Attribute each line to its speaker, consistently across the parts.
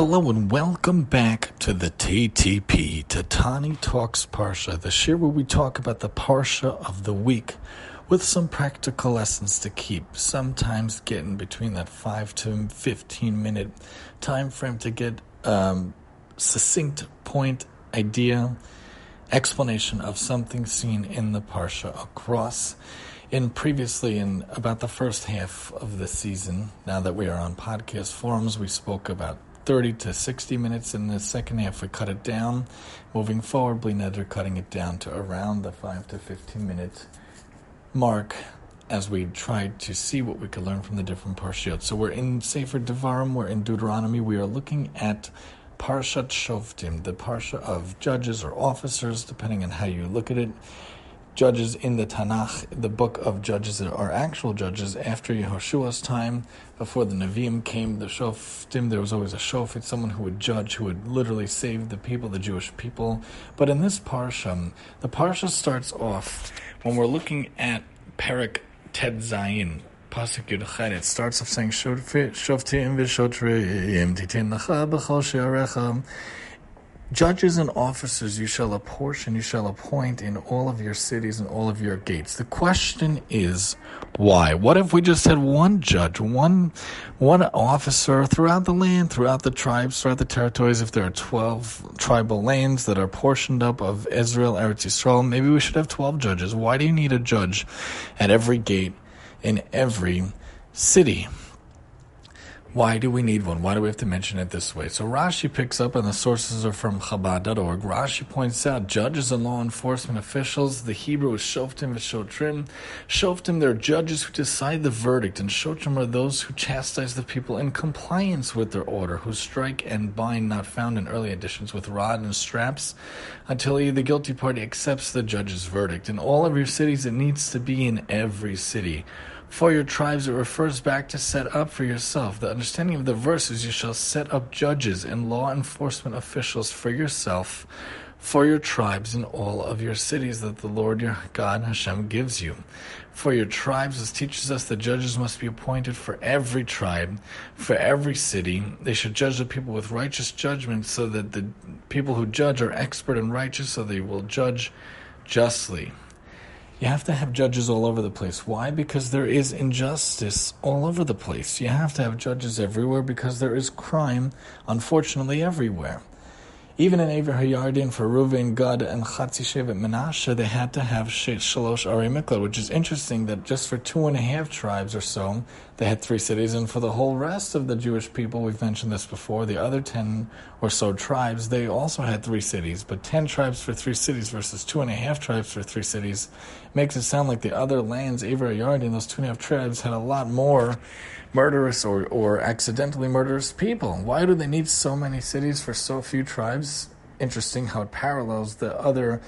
Speaker 1: Hello and welcome back to the TTP, Tatani Talks Parsha, the year where we talk about the Parsha of the week with some practical lessons to keep, sometimes getting between that 5 to 15 minute time frame to get um, succinct point, idea, explanation of something seen in the Parsha across in previously in about the first half of the season, now that we are on podcast forums, we spoke about 30 to 60 minutes. In the second half, we cut it down. Moving forward, bli neder cutting it down to around the 5 to 15 minute mark as we tried to see what we could learn from the different parshiot. So we're in Sefer Devarim, we're in Deuteronomy, we are looking at Parshat Shoftim, the Parsha of judges or officers, depending on how you look at it judges in the Tanakh, the book of judges are actual judges after Yehoshua's time, before the Nevi'im came, the Shoftim, there was always a Shofet, someone who would judge, who would literally save the people, the Jewish people. But in this Parsha, the Parsha starts off, when we're looking at Perek Tet Zayin, Pasuk Yud it starts off saying, Shoftim v'shotrim titin lecha b'chol she'arecha Judges and officers you shall apportion, you shall appoint in all of your cities and all of your gates. The question is why? What if we just had one judge, one one officer throughout the land, throughout the tribes, throughout the territories? If there are twelve tribal lands that are portioned up of Israel, Eretz Yisrael, maybe we should have twelve judges. Why do you need a judge at every gate in every city? Why do we need one? Why do we have to mention it this way? So Rashi picks up, and the sources are from Chabad.org. Rashi points out judges and law enforcement officials. The Hebrew is shoftim v'shotrim. Shoftim, they're judges who decide the verdict, and shotrim are those who chastise the people in compliance with their order, who strike and bind, not found in early editions, with rod and straps, until the guilty party accepts the judge's verdict. In all of your cities, it needs to be in every city for your tribes, it refers back to set up for yourself. The understanding of the verse is you shall set up judges and law enforcement officials for yourself, for your tribes in all of your cities that the Lord your God Hashem gives you. For your tribes, this teaches us that judges must be appointed for every tribe, for every city. They should judge the people with righteous judgment so that the people who judge are expert and righteous, so they will judge justly. You have to have judges all over the place. Why? Because there is injustice all over the place. You have to have judges everywhere because there is crime, unfortunately, everywhere. Even in Aver Hayardin for Reuven, Gad, and Chatzi Shevet Menashe, they had to have Shalosh Ari Miklat, which is interesting that just for two and a half tribes or so, they had three cities, and for the whole rest of the Jewish people, we've mentioned this before, the other ten or so tribes, they also had three cities. But ten tribes for three cities versus two and a half tribes for three cities makes it sound like the other lands, Aver Hayardin, those two and a half tribes, had a lot more murderous or, or accidentally murderous people. Why do they need so many cities for so few tribes? Interesting how it parallels the other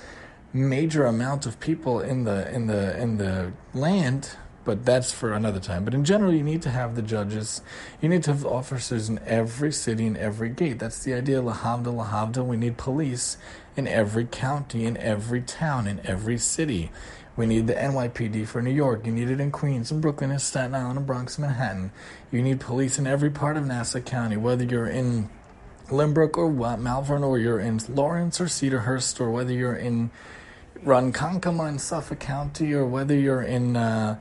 Speaker 1: major amount of people in the in the in the land but that's for another time. But in general, you need to have the judges. You need to have officers in every city, in every gate. That's the idea. Lahavda, lahavda. We need police in every county, in every town, in every city. We need the NYPD for New York. You need it in Queens and Brooklyn and Staten Island and Bronx Manhattan. You need police in every part of Nassau County, whether you're in Lynbrook or Malverne, or you're in Lawrence or Cedarhurst, or whether you're in Ronkonkoma in Suffolk County, or whether you're in uh,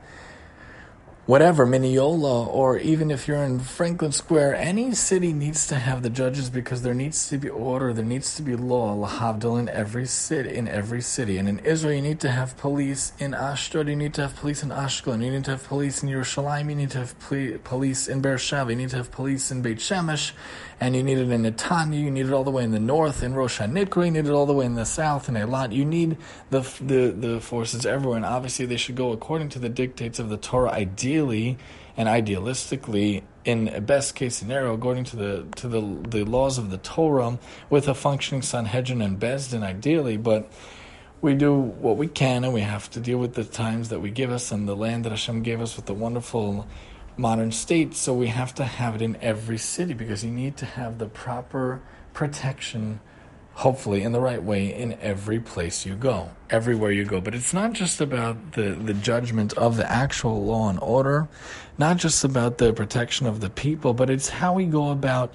Speaker 1: whatever, Mineola, or even if you're in Franklin Square, any city needs to have the judges because there needs to be order, there needs to be law, lahavdil in every city, in every city. And in Israel, you need to have police. In Ashdod, you need to have police in Ashkelon, you need to have police in Yerushalayim, you need to have police in Beersheba, you need to have police in Beit Shemesh, and you need it in Netanya, you need it all the way in the north, in Rosh HaNikra, you need it all the way in the south, in Eilat. You need the, the, the forces everywhere, and obviously they should go according to the dictates of the Torah, ideally and idealistically, in a best case scenario, according to the to the the laws of the Torah, with a functioning Sanhedrin and Beis Din, ideally, but we do what we can, and we have to deal with the times that we give us and the land that Hashem gave us with the wonderful modern state. So we have to have it in every city because you need to have the proper protection, hopefully in the right way, in every place you go, everywhere you go. But it's not just about the, the judgment of the actual law and order, not just about the protection of the people, but it's how we go about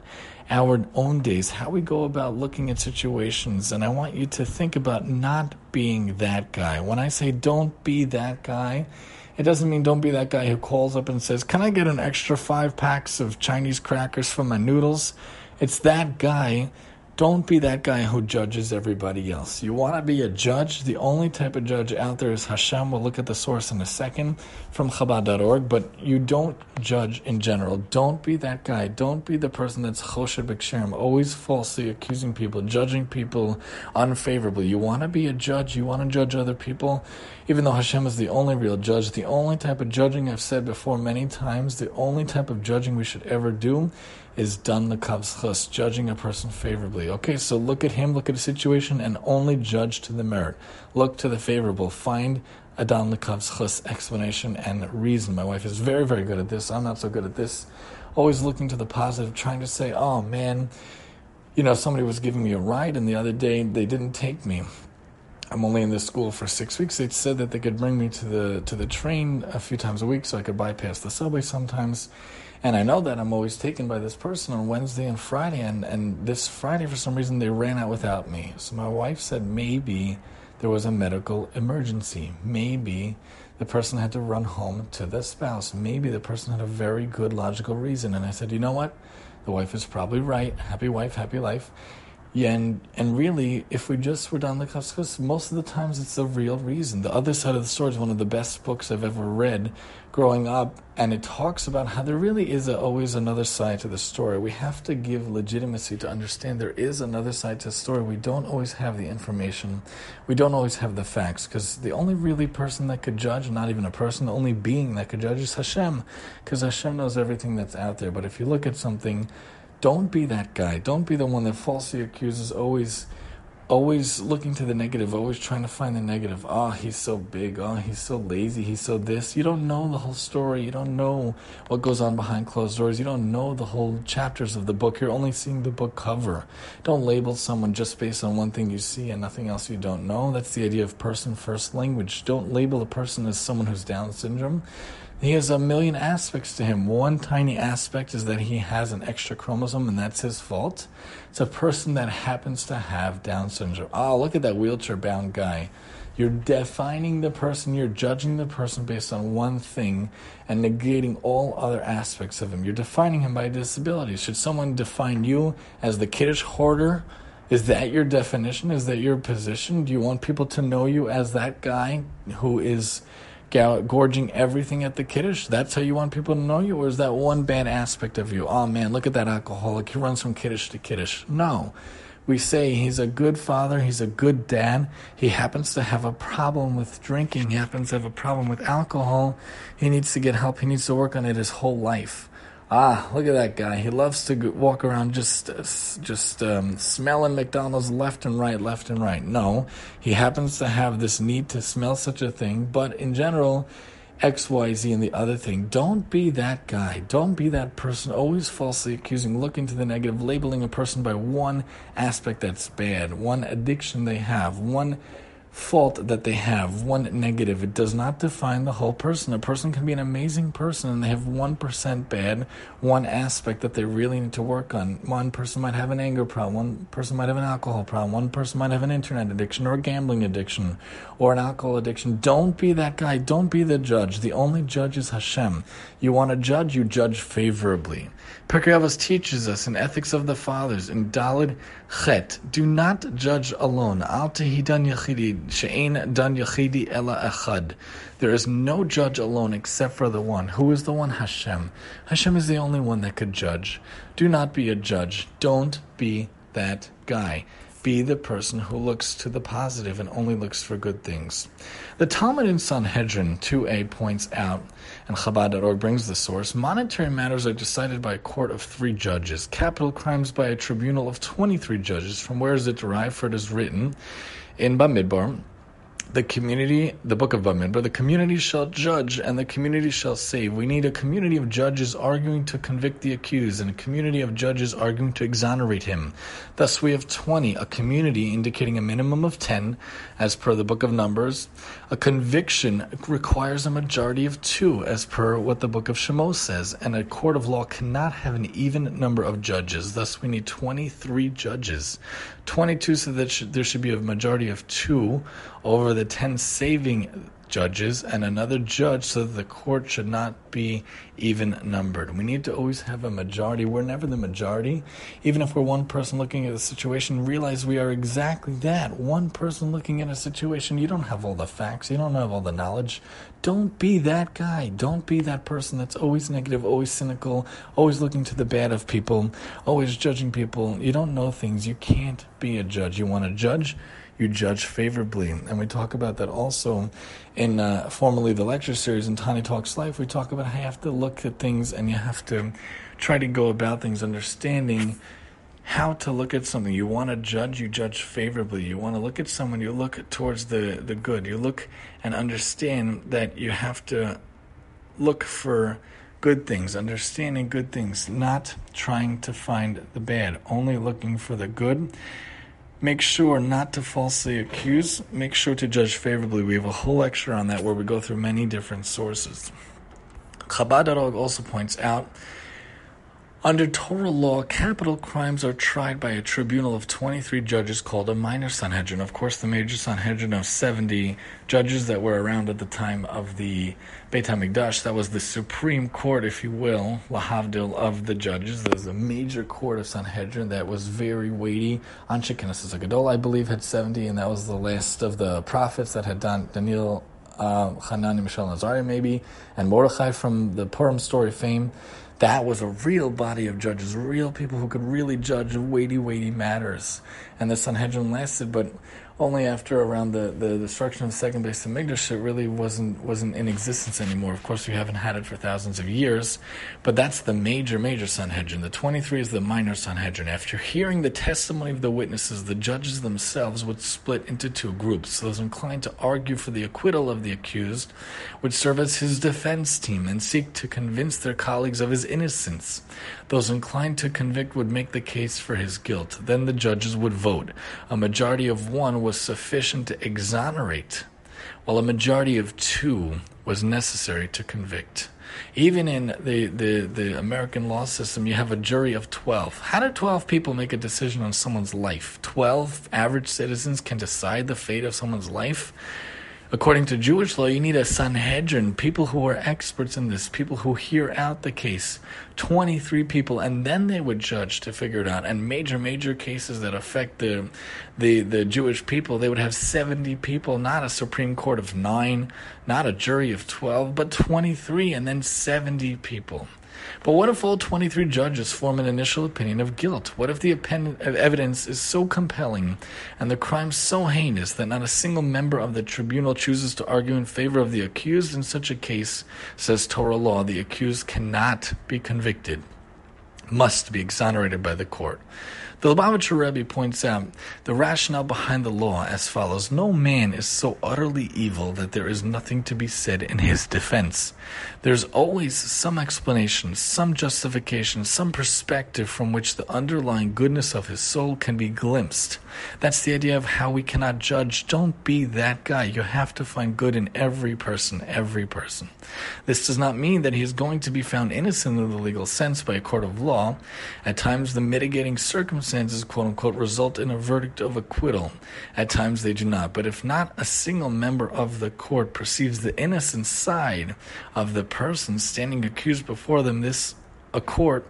Speaker 1: our own days, how we go about looking at situations. And I want you to think about not being that guy. When I say don't be that guy, it doesn't mean don't be that guy who calls up and says, Can I get an extra five packs of Chinese crackers for my noodles? It's that guy don't be that guy who judges everybody else. You want to be a judge? The only type of judge out there is Hashem. We'll look at the source in a second from Chabad.org, but you don't judge in general. Don't be that guy. Don't be the person that's Choshed B'Ksherim, always falsely accusing people, judging people unfavorably. You want to be a judge. You want to judge other people, even though Hashem is the only real judge. The only type of judging I've said before many times, the only type of judging we should ever do is done the kaf zechus, judging a person favorably. Okay, so look at him, look at a situation, and only judge to the merit. Look to the favorable. Find a dan lekaf zechus explanation and reason. My wife is very, very good at this. I'm not so good at this. Always looking to the positive, trying to say, oh man, you know, somebody was giving me a ride, and the other day they didn't take me. I'm only in this school for six weeks. They said that they could bring me to the to the train a few times a week, so I could bypass the subway sometimes. And I know that I'm always taken by this person on Wednesday and Friday, and, and this Friday, for some reason, they ran out without me. So my wife said maybe there was a medical emergency. Maybe the person had to run home to the spouse. Maybe the person had a very good logical reason. And I said, you know what? The wife is probably right. Happy wife, happy life. Yeah, and, and really, if we just were down the Kafkas, most of the times it's the real reason. The Other Side of the Story is one of the best books I've ever read growing up, and it talks about how there really is a, always another side to the story. We have to give legitimacy to understand there is another side to the story. We don't always have the information, we don't always have the facts, because the only really person that could judge, not even a person, the only being that could judge is Hashem, because Hashem knows everything that's out there. But if you look at something, don't be that guy. Don't be the one that falsely accuses, always always looking to the negative, always trying to find the negative. Oh, he's so big. Oh, he's so lazy. He's so this. You don't know the whole story. You don't know what goes on behind closed doors. You don't know the whole chapters of the book. You're only seeing the book cover. Don't label someone just based on one thing you see and nothing else you don't know. That's the idea of person first language. Don't label a person as someone who's Down syndrome. He has a million aspects to him. One tiny aspect is that he has an extra chromosome, and that's his fault. It's a person that happens to have Down syndrome. Oh, look at that wheelchair bound guy. You're defining the person, you're judging the person based on one thing and negating all other aspects of him. You're defining him by disability. Should someone define you as the kiddush hoarder? Is that your definition? Is that your position? Do you want people to know you as that guy who is gorging everything at the kiddush? That's how you want people to know you? Or is that one bad aspect of you? Oh man, look at that alcoholic. He runs from kiddush to kiddush. No. We say he's a good father, he's a good dad. He happens to have a problem with drinking, he happens to have a problem with alcohol. He needs to get help, he needs to work on it his whole life. Ah, look at that guy. He loves to walk around just just um, smelling McDonald's left and right, left and right. No, he happens to have this need to smell such a thing, but in general, X, Y, Z, and the other thing. Don't be that guy. Don't be that person always falsely accusing, looking to the negative, labeling a person by one aspect that's bad, one addiction they have, one fault that they have, one negative, it does not define the whole person. A person can be an amazing person and they have 1% bad, one aspect that they really need to work on. One person might have an anger problem, one person might have an alcohol problem, one person might have an internet addiction or a gambling addiction or an alcohol addiction. Don't be that guy. Don't be the judge. The only judge is Hashem. You want to judge, you judge favorably. Pirkei teaches us in Ethics of the Fathers in Dalid Chet, do not judge alone. Al tehidan dan yachidi ela echad. There is no judge alone except for the one. Who is the one? Hashem. Hashem is the only one that could judge. Do not be a judge. Don't be that guy be the person who looks to the positive and only looks for good things. The Talmud in Sanhedrin 2a points out, and Chabad.org brings the source, monetary matters are decided by a court of three judges, capital crimes by a tribunal of 23 judges. From where is it derived? For it is written in Bamidbar, the community, the book of Bamidbar, the community shall judge and the community shall save. We need a community of judges arguing to convict the accused and a community of judges arguing to exonerate him. Thus, we have 20, a community indicating a minimum of 10, as per the book of Numbers. A conviction requires a majority of two, as per what the book of Shemos says, and a court of law cannot have an even number of judges. Thus, we need 23 judges. 22 so that there should be a majority of two over the 10 saving judges and another judge so that the court should not be even numbered. We need to always have a majority. We're never the majority. Even if we're one person looking at a situation, realize we are exactly that. One person looking at a situation. You don't have all the facts, you don't have all the knowledge. Don't be that guy. Don't be that person that's always negative, always cynical, always looking to the bad of people, always judging people. You don't know things. You can't be a judge. You want to judge? You judge favorably. And we talk about that also in uh, formerly the lecture series in Tani Talks Life. We talk about how you have to look at things and you have to try to go about things understanding how to look at something. You want to judge, you judge favorably. You want to look at someone, you look towards the, the good. You look and understand that you have to look for good things, understanding good things, not trying to find the bad, only looking for the good Make sure not to falsely accuse. Make sure to judge favorably. We have a whole lecture on that where we go through many different sources. Chabad.org also points out under Torah law, capital crimes are tried by a tribunal of 23 judges called a minor Sanhedrin. Of course, the major Sanhedrin of 70 judges that were around at the time of the Beit HaMikdash, that was the supreme court, if you will, Lahavdil, of the judges. There's a major court of Sanhedrin that was very weighty. Anshe Knesset Gadol, I believe, had 70, and that was the last of the prophets that had done Daniel uh, Hanani, Mishael, Azariah, maybe, and Mordechai from the Purim story fame that was a real body of judges, real people who could really judge weighty, weighty matters. And the Sanhedrin lasted, but only after around the, the destruction of the second Beis Hamikdash it really wasn't wasn't in existence anymore. Of course, we haven't had it for thousands of years, but that's the major major Sanhedrin. The twenty three is the minor Sanhedrin. After hearing the testimony of the witnesses, the judges themselves would split into two groups. Those inclined to argue for the acquittal of the accused would serve as his defense team and seek to convince their colleagues of his innocence. Those inclined to convict would make the case for his guilt. Then the judges would vote. A majority of one was sufficient to exonerate, while a majority of two was necessary to convict. Even in the, the, the American law system, you have a jury of 12. How do 12 people make a decision on someone's life? 12 average citizens can decide the fate of someone's life? According to Jewish law, you need a Sanhedrin, people who are experts in this, people who hear out the case, 23 people, and then they would judge to figure it out. And major, major cases that affect the, the, the Jewish people, they would have 70 people, not a Supreme Court of nine, not a jury of 12, but 23, and then 70 people. But what if all 23 judges form an initial opinion of guilt? What if the evidence is so compelling and the crime so heinous that not a single member of the tribunal chooses to argue in favor of the accused? In such a case, says Torah law, the accused cannot be convicted, must be exonerated by the court. The Lubavitcher Rebbe points out the rationale behind the law as follows No man is so utterly evil that there is nothing to be said in his defense. There's always some explanation, some justification, some perspective from which the underlying goodness of his soul can be glimpsed. That's the idea of how we cannot judge. Don't be that guy. You have to find good in every person, every person. This does not mean that he is going to be found innocent in the legal sense by a court of law. At times, the mitigating circumstances quote unquote, result in a verdict of acquittal. At times they do not. But if not a single member of the court perceives the innocent side of the person standing accused before them, this a court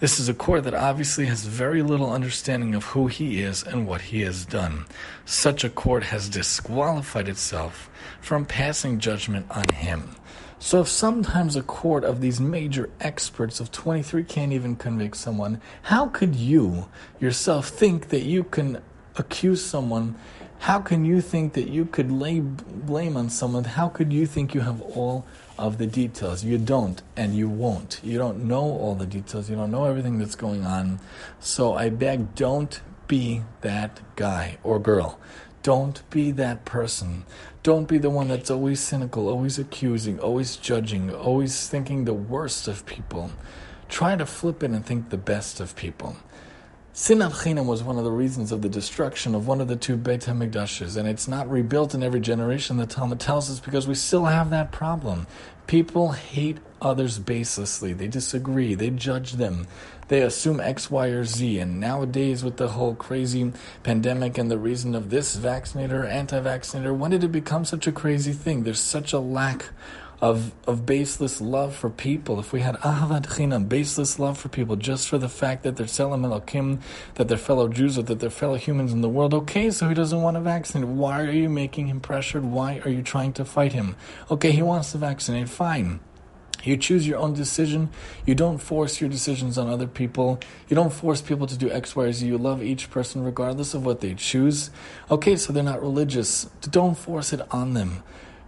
Speaker 1: this is a court that obviously has very little understanding of who he is and what he has done. Such a court has disqualified itself from passing judgment on him. So if sometimes a court of these major experts of 23 can't even convict someone, how could you yourself think that you can accuse someone? How can you think that you could lay blame on someone? How could you think you have all of the details? You don't, and you won't. You don't know all the details. You don't know everything that's going on. So I beg, don't be that guy or girl. Don't be that person. Don't be the one that's always cynical, always accusing, always judging, always thinking the worst of people. Try to flip it and think the best of people. Sinat Chinam was one of the reasons of the destruction of one of the two Beit HaMikdashes, and it's not rebuilt in every generation, the Talmud tells us, because we still have that problem. People hate others baselessly. They disagree. They judge them. They assume X, Y, or Z. And nowadays, with the whole crazy pandemic and the reason of this vaccinator, anti vaccinator, when did it become such a crazy thing? There's such a lack of of baseless love for people. If we had ahavat chinam, baseless love for people, just for the fact that they're Tselem Elokim, that they're fellow Jews, or that they're fellow humans in the world, okay, so he doesn't want to vaccinate. Why are you making him pressured? Why are you trying to fight him? Okay, he wants to vaccinate, fine. You choose your own decision. You don't force your decisions on other people. You don't force people to do X, Y, Z. You love each person regardless of what they choose. Okay, so they're not religious. Don't force it on them.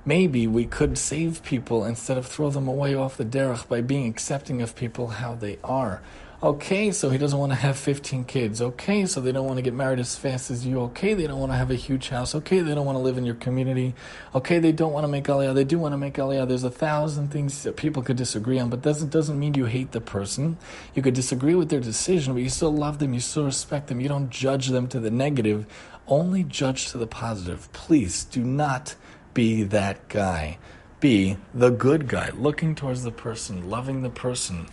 Speaker 1: Maybe we could save people instead of throw them away off the derech by being accepting of people how they are. Okay, so he doesn't want to have 15 kids. Okay, so they don't want to get married as fast as you. Okay, they don't want to have a huge house. Okay, they don't want to live in your community. Okay, they don't want to make aliyah. They do want to make aliyah. There's a thousand things that people could disagree on, but doesn't doesn't mean you hate the person. You could disagree with their decision, but you still love them. You still respect them. You don't judge them to the negative. Only judge to the positive. Please do not be that guy. Be the good guy, looking towards the person, loving the person,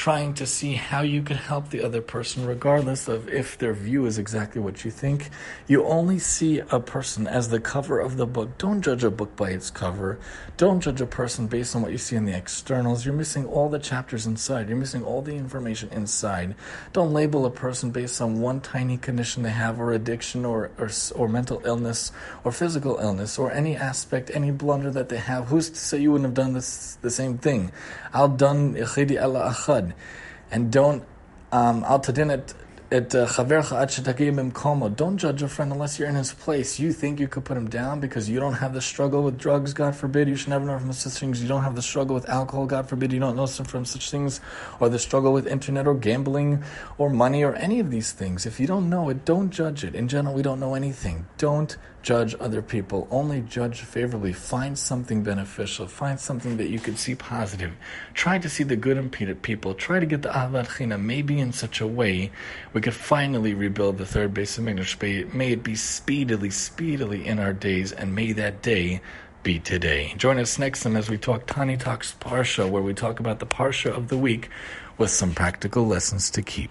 Speaker 1: trying to see how you can help the other person, regardless of if their view is exactly what you think. You only see a person as the cover of the book. Don't judge a book by its cover. Don't judge a person based on what you see in the externals. You're missing all the chapters inside. You're missing all the information inside. Don't label a person based on one tiny condition they have, or addiction, or, or, or mental illness, or physical illness, or any aspect, any blunder that they have. Who's to say you wouldn't have done this the same thing? Al done and don't um, it uh, Don't judge a friend unless you're in his place. You think you could put him down because you don't have the struggle with drugs, God forbid. You should never know from such things. You don't have the struggle with alcohol, God forbid. You don't know from such things, or the struggle with internet or gambling or money or any of these things. If you don't know it, don't judge it. In general, we don't know anything. Don't judge other people. Only judge favorably. Find something beneficial. Find something that you could see positive. Try to see the good in people. Try to get the Ahavat maybe in such a way we could finally rebuild the third Beis HaMikdash. May it be speedily, speedily in our days, and may that day be today. Join us next time as we talk Tani Talks Parsha, where we talk about the Parsha of the week with some practical lessons to keep.